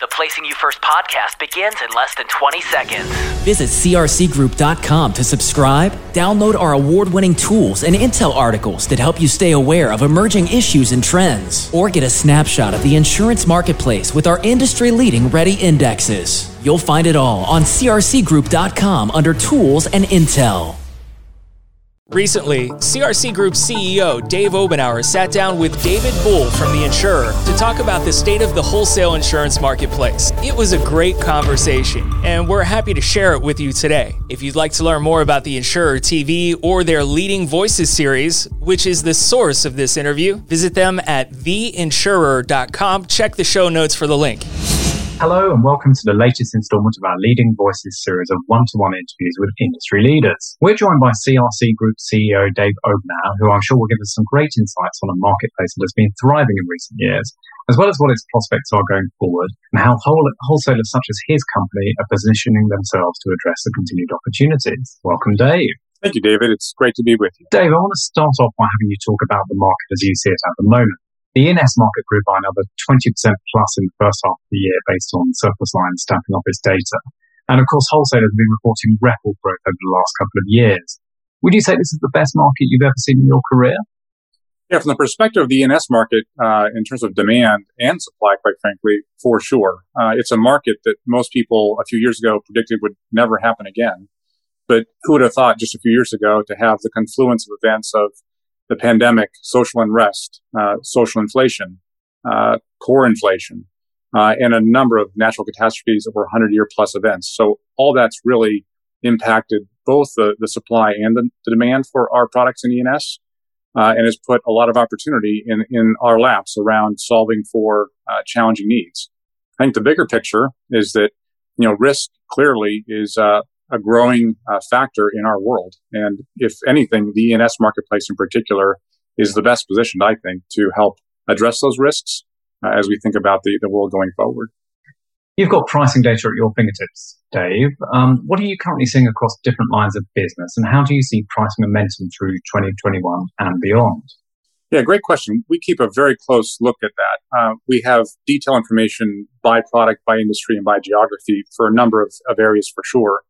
The Placing You First podcast begins in less than 20 seconds. Visit crcgroup.com to subscribe, download our award winning tools and intel articles that help you stay aware of emerging issues and trends, or get a snapshot of the insurance marketplace with our industry leading REDY indexes. You'll find it all on crcgroup.com under tools and intel. Recently, CRC Group CEO Dave Obenauer sat down with David Bull from The Insurer to talk about the state of the wholesale insurance marketplace. It was a great conversation, and we're happy to share it with you today. If you'd like to learn more about The Insurer TV or their Leading Voices series, which is the source of this interview, visit them at theinsurer.com. Check the show notes for the link. Hello and welcome to the latest installment of our Leading Voices series of one-to-one interviews with industry leaders. We're joined by CRC Group CEO Dave Obenauer, who I'm sure will give us some great insights on a marketplace that has been thriving in recent years, as well as what its prospects are going forward and how wholesalers such as his company are positioning themselves to address the continued opportunities. Welcome, Dave. Thank you, David. It's great to be with you. Dave, I want to start off by having you talk about the market as you see it at the moment. The E&S market grew by another 20% plus in the first half of the year based on surplus lines stamping office data. And of course, wholesalers have been reporting record growth over the last couple of years. Would you say this is the best market you've ever seen in your career? Yeah, from the perspective of the E&S market, uh, in terms of demand and supply, quite frankly, for sure. Uh, it's a market that most people a few years ago predicted would never happen again. But who would have thought just a few years ago to have the confluence of events of the pandemic, social unrest, uh, social inflation, uh, core inflation, uh, and a number of natural catastrophes over 100 year plus events. So all that's really impacted both the, the supply and the, the demand for our products in E&S. Uh, and has put a lot of opportunity in, in our laps around solving for uh, challenging needs. I think the bigger picture is that, you know, risk clearly is uh, a growing uh, factor in our world. And if anything, the E&S marketplace in particular is the best positioned, I think, to help address those risks uh, as we think about the, the world going forward. You've got pricing data at your fingertips, Dave. Um, what are you currently seeing across different lines of business, and how do you see price momentum through 2021 and beyond? Yeah, great question. We keep a very close look at that. Uh, we have detailed information by product, by industry, and by geography for a number of, of areas for sure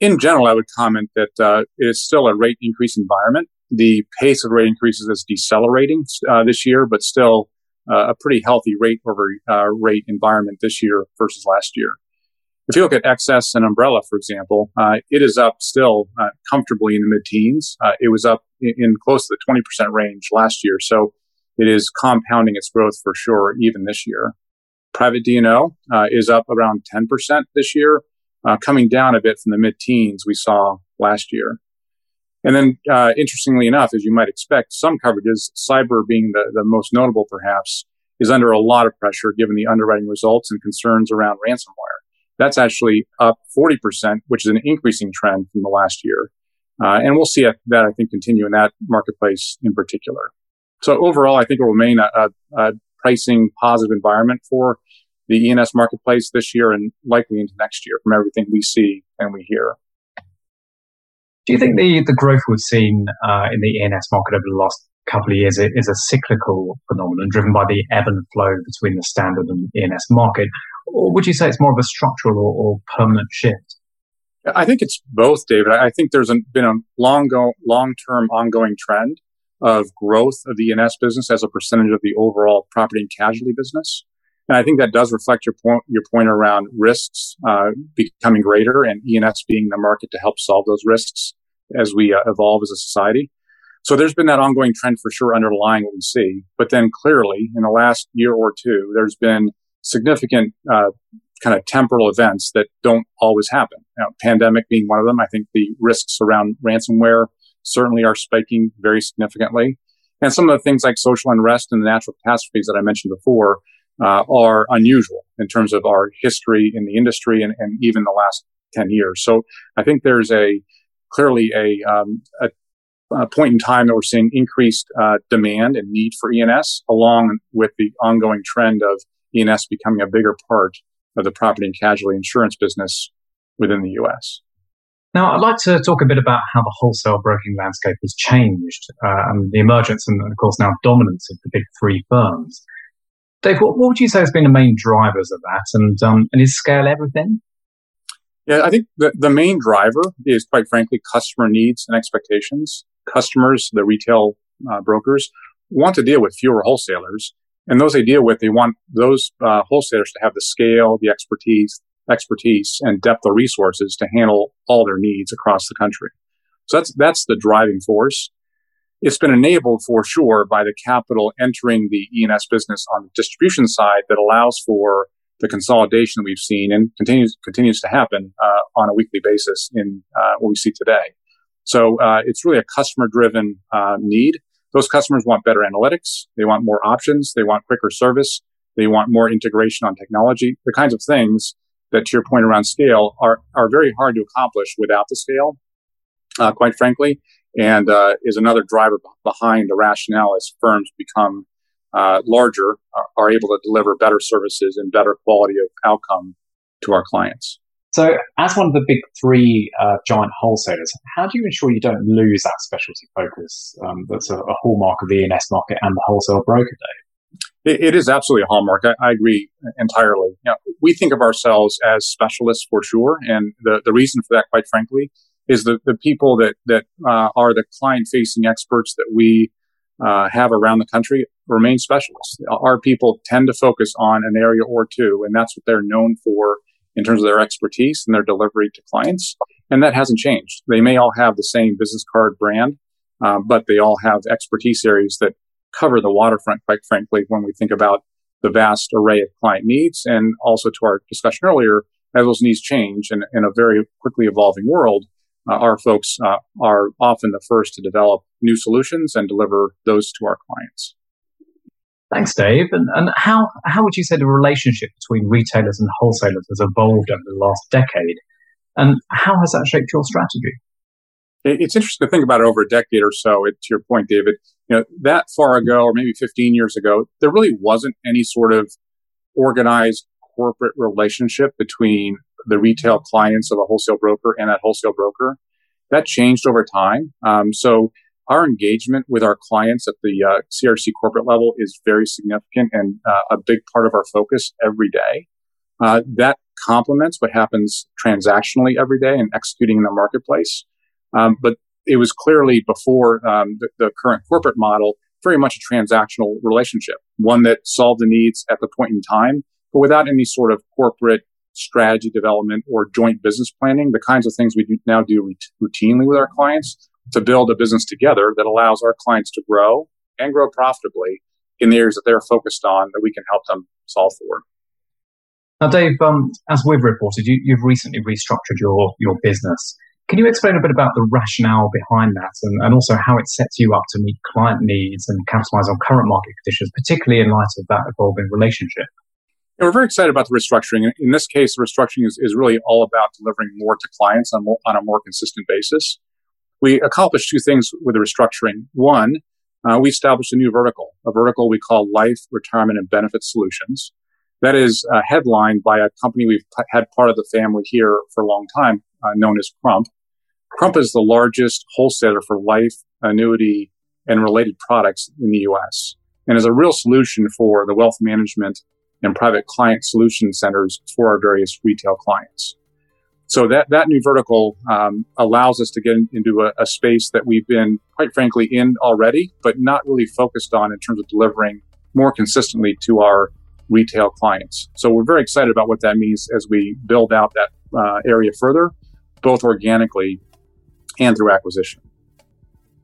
in general, I would comment that uh, it is still a rate increase environment. The pace of rate increases is decelerating uh, this year, but still uh, a pretty healthy rate over uh, rate environment this year versus last year. If you look at excess and umbrella, for example, uh, it is up still uh, comfortably in the mid-teens. it was up in, in, close to the 20% range last year, so it is compounding its growth for sure even this year. Private D&O is up around 10% this year uh, coming down a bit from the mid teens we saw last year. And then, uh, interestingly enough, as you might expect, some coverages, cyber being the, the most notable perhaps, is under a lot of pressure given the underwriting results and concerns around ransomware. That's actually up 40%, which is an increasing trend from the last year. Uh, and we'll see that, I think, continue in that marketplace in particular. So overall, I think it will remain a, a, a pricing positive environment for the E&S marketplace this year and likely into next year from everything we see and we hear. Do you think the, the growth we've seen uh, in the E&S market over the last couple of years is a cyclical phenomenon driven by the ebb and flow between the standard and E&S market? Or would you say it's more of a structural or, or permanent shift? I think it's both, David. I think there's been a long, go, long-term ongoing trend of growth of the E&S business as a percentage of the overall property and casualty business. And I think that does reflect your point, your point around risks uh, becoming greater and E&S being the market to help solve those risks as we uh, evolve as a society. So there's been that ongoing trend for sure underlying what we see. But then clearly in the last year or two, there's been significant uh, kind of temporal events that don't always happen. Pandemic being one of them. I think the risks around ransomware certainly are spiking very significantly. And some of the things like social unrest and the natural catastrophes that I mentioned before uh, are unusual in terms of our history in the industry and, and, even the last 10 years. So I think there's a clearly a, um, a, a point in time that we're seeing increased uh, demand and need for E&S along with the ongoing trend of E&S becoming a bigger part of the property and casualty insurance business within the U.S. Now, I'd like to talk a bit about how the wholesale broking landscape has changed uh, and the emergence and, of course, now dominance of the big three firms. Dave, what, what would you say has been the main drivers of that? And, um, and is scale everything? Yeah, I think the, the main driver is quite frankly customer needs and expectations. Customers, the retail uh, brokers want to deal with fewer wholesalers and those they deal with, they want those uh, wholesalers to have the scale, the expertise, expertise and depth of resources to handle all their needs across the country. So that's, that's the driving force. It's been enabled for sure by the capital entering the E&S business on the distribution side that allows for the consolidation we've seen and continues continues to happen uh, on a weekly basis in uh, what we see today. So uh, it's really a customer driven uh, need. Those customers want better analytics. They want more options. They want quicker service. They want more integration on technology. The kinds of things that, to your point around scale, are are very hard to accomplish without the scale. Uh, quite frankly, and uh, is another driver behind the rationale as firms become uh, larger are, are, able to deliver better services and better quality of outcome to our clients. So, as one of the big three uh, giant wholesalers, how do you ensure you don't lose that specialty focus um, that's a, a, hallmark of the E&S market and the wholesale broker day? It, it is absolutely a hallmark. I, I agree entirely. You know, we think of ourselves as specialists for sure, and the, the reason for that, quite frankly, is the, the people that that uh, are the client facing experts that we uh, have around the country remain specialists. Our people tend to focus on an area or two, and that's what they're known for in terms of their expertise and their delivery to clients. And that hasn't changed. They may all have the same business card brand, um, but they all have expertise areas that cover the waterfront, quite frankly, when we think about the vast array of client needs. And also to our discussion earlier, as those needs change in, in a very quickly evolving world, uh, our folks uh, are often the first to develop new solutions and deliver those to our clients. Thanks, Dave. And, and how, how would you say the relationship between retailers and wholesalers has evolved over the last decade? And how has that shaped your strategy? It's interesting to think about it over a decade or so. It, to your point, David, you know, that far ago, or maybe 15 years ago, there really wasn't any sort of organized corporate relationship between the retail clients of a wholesale broker and that wholesale broker. That changed over time. Um, so our engagement with our clients at the uh, CRC corporate level is very significant and uh, a big part of our focus every day. Uh, that complements what happens transactionally every day and executing in the marketplace. Um, but it was clearly before um, the, the, current corporate model very much a transactional relationship, one that solved the needs at the point in time, but without any sort of corporate strategy development or joint business planning, the kinds of things we do now do routinely with our clients to build a business together that allows our clients to grow and grow profitably in the areas that they're focused on that we can help them solve for. Now, Dave, um, as we've reported, you, have recently restructured your, your business. Can you explain a bit about the rationale behind that and, and also how it sets you up to meet client needs and capitalize on current market conditions, particularly in light of that evolving relationship? We're very excited about the restructuring. In this case, the restructuring is, is really all about delivering more to clients on, more, on a more consistent basis. We accomplished two things with the restructuring. One, uh, we established a new vertical, a vertical we call Life, Retirement, and Benefit Solutions. That is uh, headlined by a company we've p- had part of the family here for a long time, uh, known as Crump. Crump is the largest wholesaler for life, annuity, and related products in the U.S. and is a real solution for the wealth management and private client solution centers for our various retail clients. So that, that new vertical um, allows us to get into a, a, space that we've been, quite frankly, in already, but not really focused on in terms of delivering more consistently to our retail clients. So we're very excited about what that means as we build out that uh, area further, both organically and through acquisition.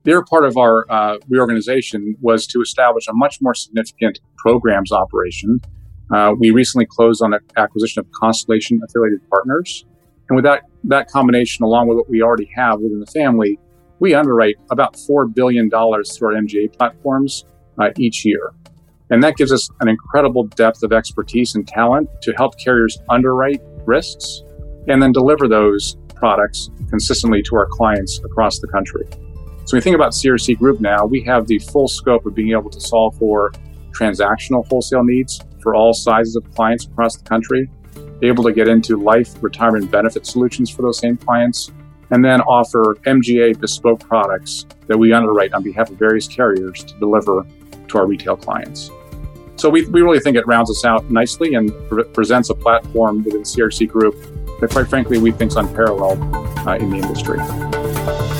The other part of our uh, reorganization was to establish a much more significant programs operation uh, we recently closed on an acquisition of Constellation Affiliated Partners. And with that, that combination, along with what we already have within the family, we underwrite about $4 billion through our MGA platforms uh, each year. And that gives us an incredible depth of expertise and talent to help carriers underwrite risks and then deliver those products consistently to our clients across the country. So when we think about CRC Group now, we have the full scope of being able to solve for transactional wholesale needs, for all sizes of clients across the country, able to get into life retirement benefit solutions for those same clients, and then offer MGA bespoke products that we underwrite on behalf of various carriers to deliver to our retail clients. So we, we really think it rounds us out nicely and pre- presents a platform within CRC Group that, quite frankly, we think is unparalleled uh, in the industry.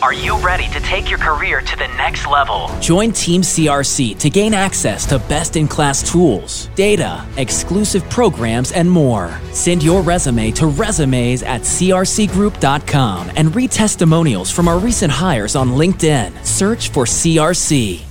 Are you ready to take your career to the next level? Join Team CRC to gain access to best in class tools, data, exclusive programs, and more. Send your resume to resumes at crcgroup.com and read testimonials from our recent hires on LinkedIn. Search for CRC.